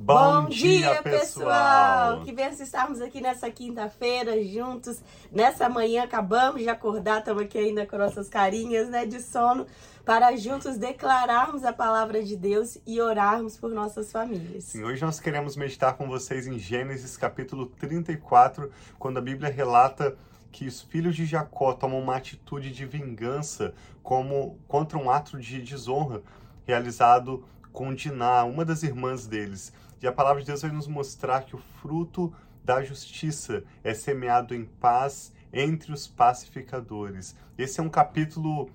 Bom, Bom dia, dia, pessoal! Que benção estarmos aqui nessa quinta-feira juntos. Nessa manhã acabamos de acordar, estamos aqui ainda com nossas carinhas né, de sono, para juntos declararmos a palavra de Deus e orarmos por nossas famílias. Sim, hoje nós queremos meditar com vocês em Gênesis capítulo 34, quando a Bíblia relata que os filhos de Jacó tomam uma atitude de vingança como contra um ato de desonra realizado com Diná, uma das irmãs deles. E a palavra de Deus vai nos mostrar que o fruto da justiça é semeado em paz entre os pacificadores. Esse é um capítulo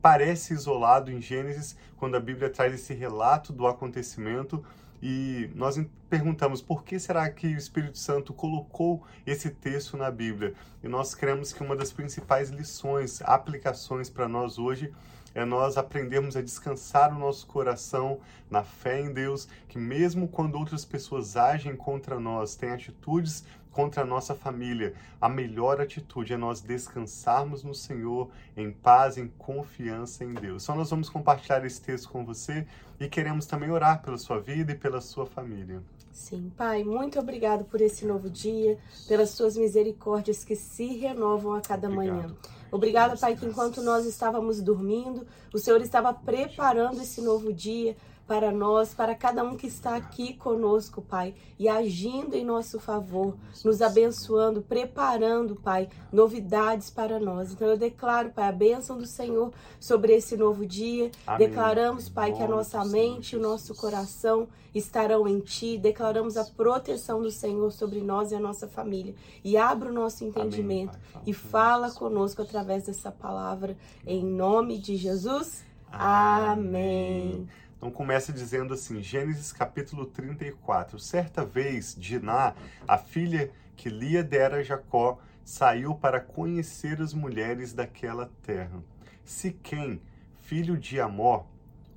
parece isolado em Gênesis, quando a Bíblia traz esse relato do acontecimento e nós perguntamos por que será que o Espírito Santo colocou esse texto na Bíblia? E nós cremos que uma das principais lições, aplicações para nós hoje é nós aprendermos a descansar o nosso coração na fé em Deus, que mesmo quando outras pessoas agem contra nós, têm atitudes contra a nossa família, a melhor atitude é nós descansarmos no Senhor em paz, em confiança em Deus. Então nós vamos compartilhar esse texto com você e queremos também orar pela sua vida e pela sua família. Sim, Pai, muito obrigado por esse novo dia, pelas suas misericórdias que se renovam a cada obrigado. manhã. Obrigada, Pai, que enquanto nós estávamos dormindo, o Senhor estava preparando esse novo dia para nós, para cada um que está aqui conosco, Pai, e agindo em nosso favor, nos abençoando, preparando, Pai, novidades para nós. Então eu declaro, Pai, a bênção do Senhor sobre esse novo dia. Amém. Declaramos, Pai, que a nossa mente e o nosso coração estarão em Ti. Declaramos a proteção do Senhor sobre nós e a nossa família. E abra o nosso entendimento Amém, e fala conosco através dessa palavra. Em nome de Jesus. Amém. Então começa dizendo assim, Gênesis capítulo 34. Certa vez, Diná, a filha que Lia dera a Jacó, saiu para conhecer as mulheres daquela terra. Siquém, filho de Amor,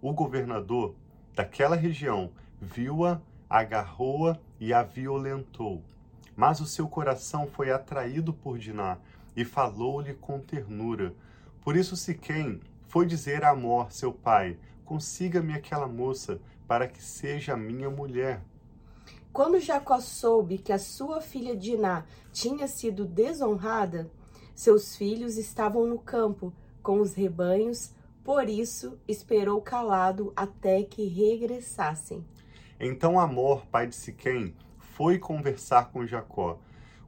o governador daquela região, viu-a, agarrou-a e a violentou. Mas o seu coração foi atraído por Diná e falou-lhe com ternura. Por isso Siquém foi dizer a Amor, seu pai, consiga-me aquela moça para que seja minha mulher. Quando Jacó soube que a sua filha Diná tinha sido desonrada, seus filhos estavam no campo com os rebanhos, por isso esperou calado até que regressassem. Então Amor, pai de Siquém, foi conversar com Jacó.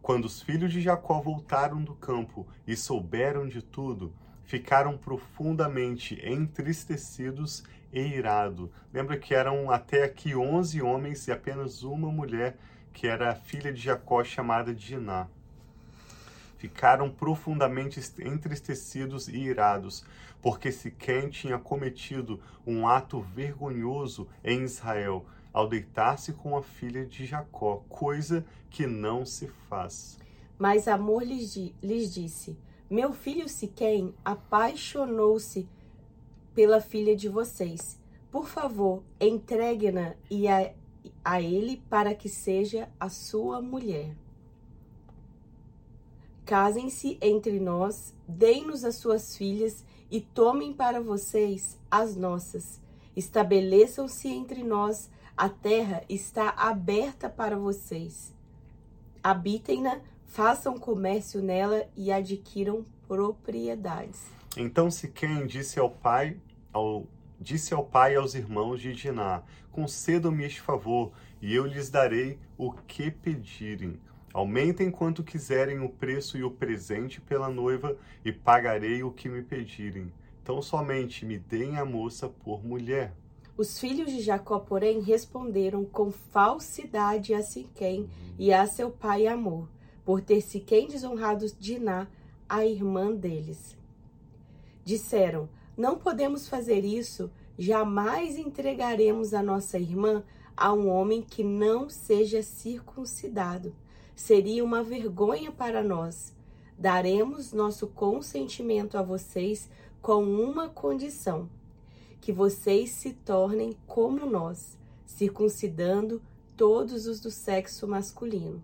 Quando os filhos de Jacó voltaram do campo e souberam de tudo, ficaram profundamente entristecidos e irados. Lembra que eram até aqui 11 homens e apenas uma mulher, que era a filha de Jacó, chamada Diná. Ficaram profundamente entristecidos e irados, porque Siquém tinha cometido um ato vergonhoso em Israel, ao deitar-se com a filha de Jacó, coisa que não se faz. Mas Amor lhes, lhes disse: meu filho Siquém apaixonou-se pela filha de vocês. Por favor, entregue-na e a, a ele para que seja a sua mulher. Casem-se entre nós, deem-nos as suas filhas e tomem para vocês as nossas. Estabeleçam-se entre nós, a terra está aberta para vocês. Habitem-na façam comércio nela e adquiram propriedades. Então Siquém disse ao pai, ao, disse ao pai e aos irmãos de Diná, concedam-me este favor, e eu lhes darei o que pedirem. Aumentem quanto quiserem o preço e o presente pela noiva, e pagarei o que me pedirem. Tão somente me deem a moça por mulher. Os filhos de Jacó, porém, responderam com falsidade a Siquém e a seu pai Amor por ter Siquém desonrado Diná, a irmã deles. Disseram: Não podemos fazer isso, jamais entregaremos a nossa irmã a um homem que não seja circuncidado. Seria uma vergonha para nós. Daremos nosso consentimento a vocês com uma condição: que vocês se tornem como nós, circuncidando todos os do sexo masculino.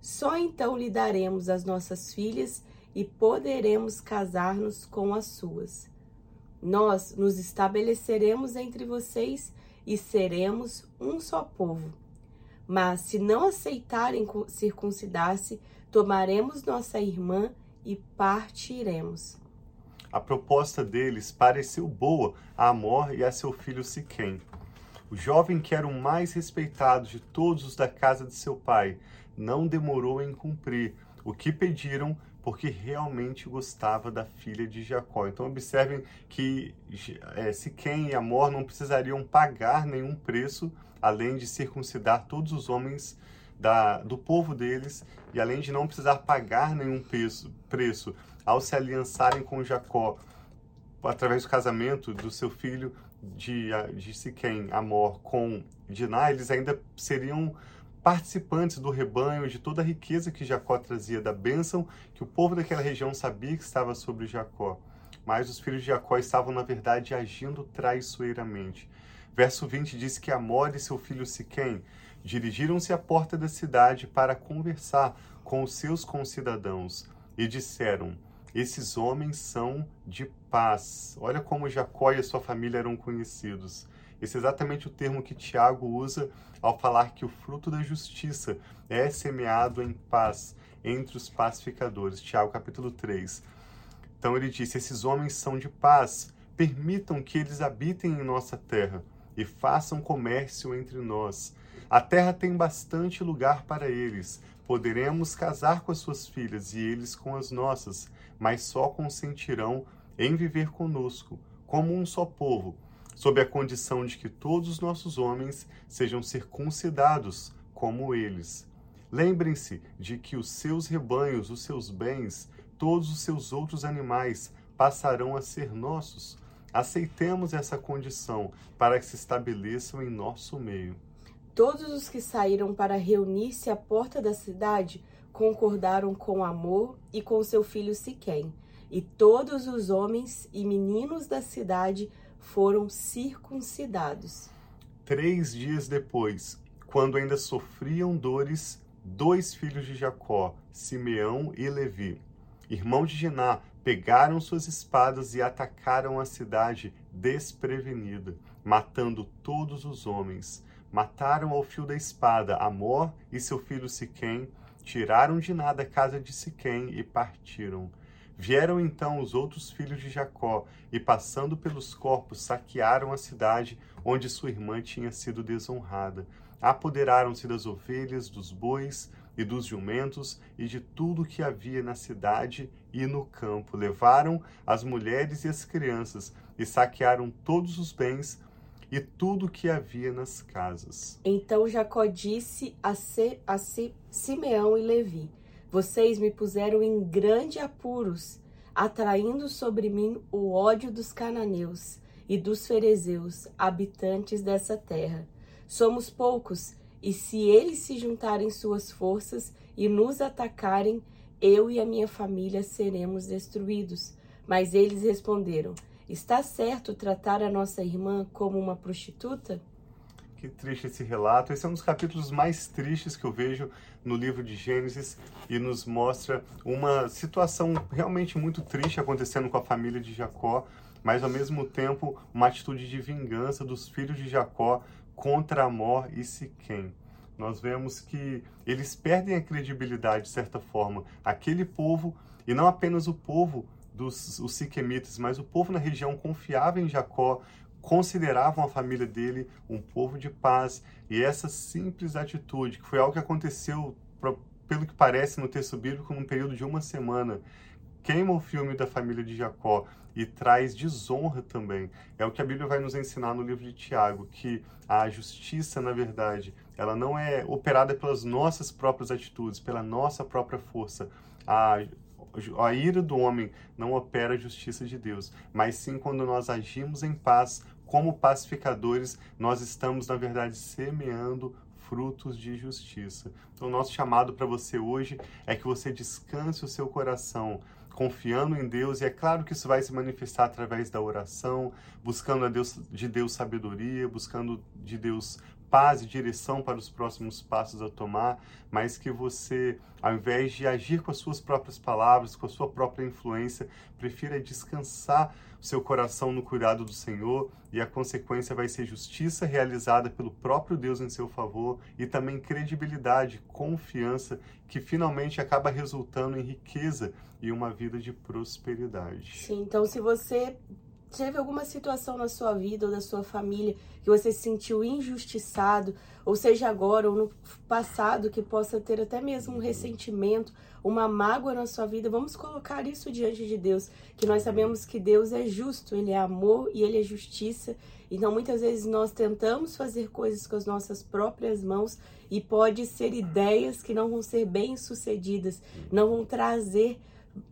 Só então lhe daremos as nossas filhas e poderemos casar-nos com as suas. Nós nos estabeleceremos entre vocês e seremos um só povo. Mas se não aceitarem circuncidar-se, tomaremos nossa irmã e partiremos. A proposta deles pareceu boa a Amor e a seu filho Siquém. O jovem que era o mais respeitado de todos os da casa de seu pai não demorou em cumprir o que pediram, porque realmente gostava da filha de Jacó. Então observem que é, Siquém e Amor não precisariam pagar nenhum preço, além de circuncidar todos os homens da, do povo deles, e além de não precisar pagar nenhum peso, preço ao se aliançarem com Jacó através do casamento do seu filho de, de Siquém, Amor, com Diná, eles ainda seriam participantes do rebanho de toda a riqueza que Jacó trazia da bênção que o povo daquela região sabia que estava sobre Jacó. Mas os filhos de Jacó estavam, na verdade, agindo traiçoeiramente. Verso 20 diz que Amor e seu filho Siquém dirigiram-se à porta da cidade para conversar com os seus concidadãos e disseram: Esses homens são de paz. Olha como Jacó e a sua família eram conhecidos. Esse é exatamente o termo que Tiago usa ao falar que o fruto da justiça é semeado em paz entre os pacificadores. Tiago capítulo 3. Então ele disse: Esses homens são de paz, permitam que eles habitem em nossa terra e façam comércio entre nós. A terra tem bastante lugar para eles. Poderemos casar com as suas filhas e eles com as nossas, mas só consentirão em viver conosco, como um só povo sob a condição de que todos os nossos homens sejam circuncidados como eles. Lembrem-se de que os seus rebanhos, os seus bens, todos os seus outros animais passarão a ser nossos. Aceitemos essa condição para que se estabeleçam em nosso meio. Todos os que saíram para reunir-se à porta da cidade concordaram com Amor e com seu filho Siquém, e todos os homens e meninos da cidade foram circuncidados. Três dias depois, quando ainda sofriam dores, dois filhos de Jacó, Simeão e Levi, irmão de Diná, pegaram suas espadas e atacaram a cidade desprevenida, matando todos os homens. Mataram ao fio da espada Amor e seu filho Siquém, tiraram Diná da casa de Siquém e partiram. Vieram então os outros filhos de Jacó e, passando pelos corpos, saquearam a cidade onde sua irmã tinha sido desonrada. Apoderaram-se das ovelhas, dos bois e dos jumentos e de tudo que havia na cidade e no campo. Levaram as mulheres e as crianças e saquearam todos os bens e tudo que havia nas casas. Então Jacó disse a, a Simeão e Levi: vocês me puseram em grande apuros, atraindo sobre mim o ódio dos cananeus e dos ferezeus, habitantes dessa terra. Somos poucos, e se eles se juntarem suas forças e nos atacarem, eu e a minha família seremos destruídos. Mas eles responderam: Está certo tratar a nossa irmã como uma prostituta? Que triste esse relato. Esse é um dos capítulos mais tristes que eu vejo no livro de Gênesis e nos mostra uma situação realmente muito triste acontecendo com a família de Jacó, mas ao mesmo tempo uma atitude de vingança dos filhos de Jacó contra Amor e Siquém. Nós vemos que eles perdem a credibilidade de certa forma. Aquele povo, e não apenas o povo dos os siquemitas, mas o povo na região confiava em Jacó, consideravam a família dele um povo de paz. E essa simples atitude, que foi algo que aconteceu, pelo que parece no texto bíblico, num período de uma semana, queima o filme da família de Jacó e traz desonra também. É o que a Bíblia vai nos ensinar no livro de Tiago, que a justiça, na verdade, ela não é operada pelas nossas próprias atitudes, pela nossa própria força. A a ira do homem não opera a justiça de Deus, mas sim quando nós agimos em paz, como pacificadores, nós estamos, na verdade, semeando frutos de justiça. Então, nosso chamado para você hoje é que você descanse o seu coração confiando em Deus, e é claro que isso vai se manifestar através da oração, buscando a Deus, de Deus sabedoria, buscando de Deus paz e direção para os próximos passos a tomar, mas que você, ao invés de agir com as suas próprias palavras, com a sua própria influência, prefira descansar o seu coração no cuidado do Senhor e a consequência vai ser justiça realizada pelo próprio Deus em seu favor e também credibilidade, confiança que finalmente acaba resultando em riqueza e uma vida de prosperidade. Sim, então se você teve alguma situação na sua vida ou da sua família que você se sentiu injustiçado, ou seja agora ou no passado que possa ter até mesmo um ressentimento, uma mágoa na sua vida, vamos colocar isso diante de Deus, que nós sabemos que Deus é justo, ele é amor e ele é justiça. Então muitas vezes nós tentamos fazer coisas com as nossas próprias mãos e pode ser ideias que não vão ser bem sucedidas, não vão trazer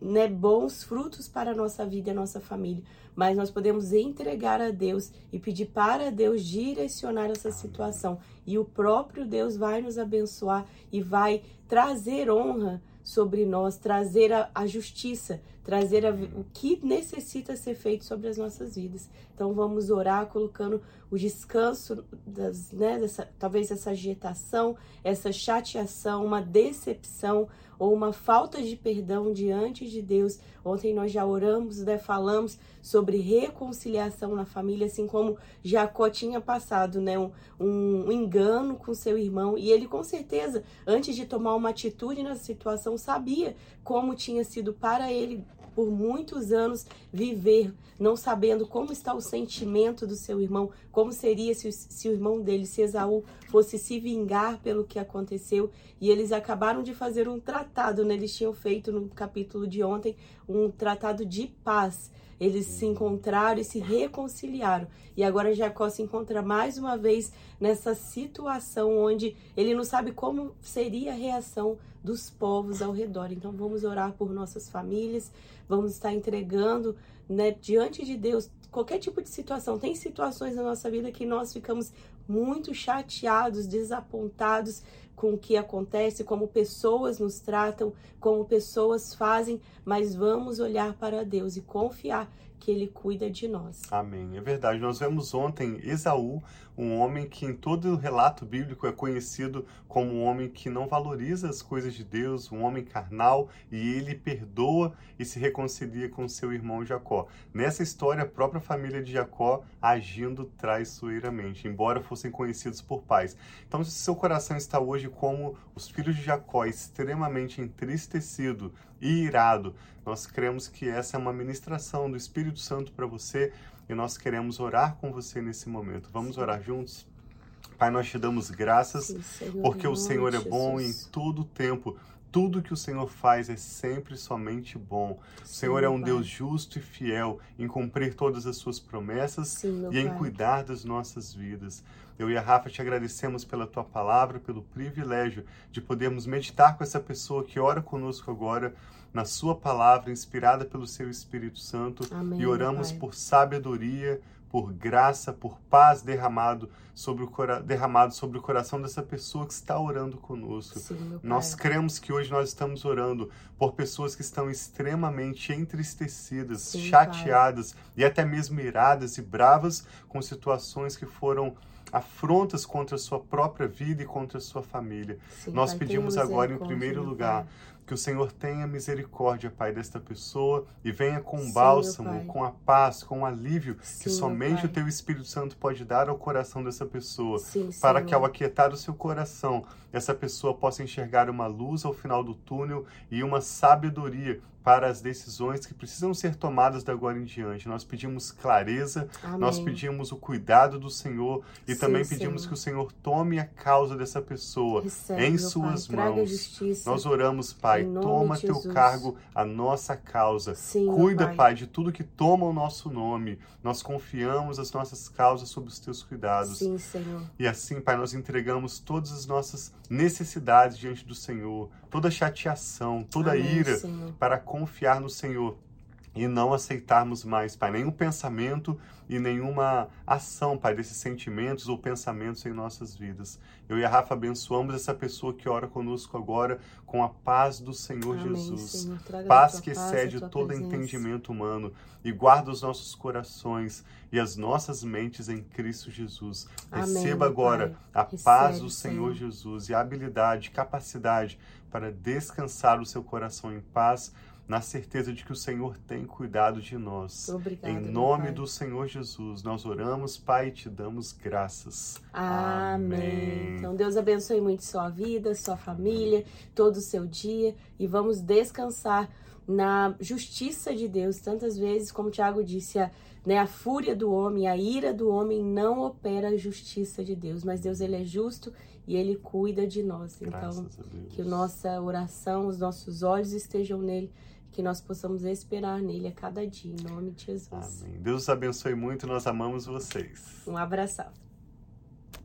né, bons frutos para a nossa vida e a nossa família mas nós podemos entregar a Deus e pedir para Deus direcionar essa situação. E o próprio Deus vai nos abençoar e vai trazer honra sobre nós, trazer a, a justiça, trazer a, o que necessita ser feito sobre as nossas vidas. Então vamos orar colocando o descanso das, né, dessa, talvez essa agitação, essa chateação, uma decepção ou uma falta de perdão diante de Deus. Ontem nós já oramos, né, falamos sobre reconciliação na família, assim como Jacó tinha passado, né, um, um engano com seu irmão e ele com certeza, antes de tomar uma atitude nessa situação, sabia como tinha sido para ele por muitos anos viver não sabendo como está o sentimento do seu irmão, como seria se, se o irmão dele, se Esaú, fosse se vingar pelo que aconteceu. E eles acabaram de fazer um tratado, né? eles tinham feito no capítulo de ontem um tratado de paz. Eles se encontraram e se reconciliaram. E agora Jacó se encontra mais uma vez nessa situação onde ele não sabe como seria a reação dos povos ao redor. Então vamos orar por nossas famílias, vamos estar entregando né, diante de Deus qualquer tipo de situação. Tem situações na nossa vida que nós ficamos muito chateados, desapontados com o que acontece, como pessoas nos tratam, como pessoas fazem, mas vamos olhar para Deus e confiar que ele cuida de nós. Amém. É verdade. Nós vemos ontem Esaú, um homem que em todo o relato bíblico é conhecido como um homem que não valoriza as coisas de Deus, um homem carnal, e ele perdoa e se reconcilia com seu irmão Jacó. Nessa história, a própria família de Jacó agindo traiçoeiramente, embora fossem conhecidos por pais. Então, se seu coração está hoje como os filhos de Jacó, extremamente entristecido e irado, nós cremos que essa é uma ministração do Espírito Santo para você e nós queremos orar com você nesse momento. Vamos Sim. orar juntos? Pai, nós te damos graças Sim, Senhor, porque o Senhor é bom em todo o tempo. Tudo que o Senhor faz é sempre somente bom. Sim, o Senhor é um. Deus justo e fiel em cumprir todas as suas promessas Sim, e em Pai. cuidar das nossas vidas. Eu e a Rafa te agradecemos pela tua palavra, pelo privilégio de podermos meditar com essa pessoa que ora conosco agora na sua palavra, inspirada pelo seu Espírito Santo. Amém, e oramos por sabedoria, por graça, por paz derramado sobre, o cora derramado sobre o coração dessa pessoa que está orando conosco. Sim, nós cremos que hoje nós estamos orando por pessoas que estão extremamente entristecidas, Sim, chateadas pai. e até mesmo iradas e bravas com situações que foram afrontas contra a sua própria vida e contra a sua família. Sim, nós pai, pedimos agora, em primeiro lugar, pai que o Senhor tenha misericórdia, Pai, desta pessoa e venha com Sim, bálsamo, com a paz, com o alívio que somente o Teu Espírito Santo pode dar ao coração dessa pessoa, Sim, para que ao aquietar o seu coração, essa pessoa possa enxergar uma luz ao final do túnel e uma sabedoria para as decisões que precisam ser tomadas da agora em diante. Nós pedimos clareza, Amém. nós pedimos o cuidado do Senhor e Sim, também pedimos Senhor. que o Senhor tome a causa dessa pessoa Recebe, em suas pai, mãos. Nós oramos, Pai, toma teu cargo a nossa causa. Sim, Cuida, pai. pai. de tudo que toma o nosso nome. Nós confiamos as nossas causas sob os teus cuidados. Sim, Senhor. E assim, Pai, nós entregamos todas as nossas necessidades diante do Senhor, toda chateação, toda Amém, ira, Senhor. para confiar no Senhor e não aceitarmos mais, Pai, nenhum pensamento e nenhuma ação, Pai, desses sentimentos ou pensamentos em nossas vidas. Eu e a Rafa abençoamos essa pessoa que ora conosco agora com a paz do Senhor Amém, Jesus. Senhor. Paz que paz, excede todo presença. entendimento humano e guarda os nossos corações e as nossas mentes em Cristo Jesus. Amém, Receba agora Pai. a paz Recebe, do Senhor Senhor. Jesus e a habilidade, capacidade para descansar o seu coração em paz, na certeza de que o Senhor tem cuidado de nós. Obrigada, Em nome do Senhor Jesus, nós oramos, Pai, e te damos graças. Amém. Então Deus abençoe muito sua vida, sua família, todo o seu dia e vamos descansar na justiça de Deus. Tantas vezes, como o Tiago disse, a, né, a fúria do homem, a ira do homem não opera a justiça de Deus, mas Deus ele é justo e ele cuida de nós. Então, Graças que nossa oração, os nossos olhos estejam nele, que nós possamos esperar nele a cada dia, em nome de Jesus. Amém. Deus os abençoe muito, nós amamos vocês. Um abração.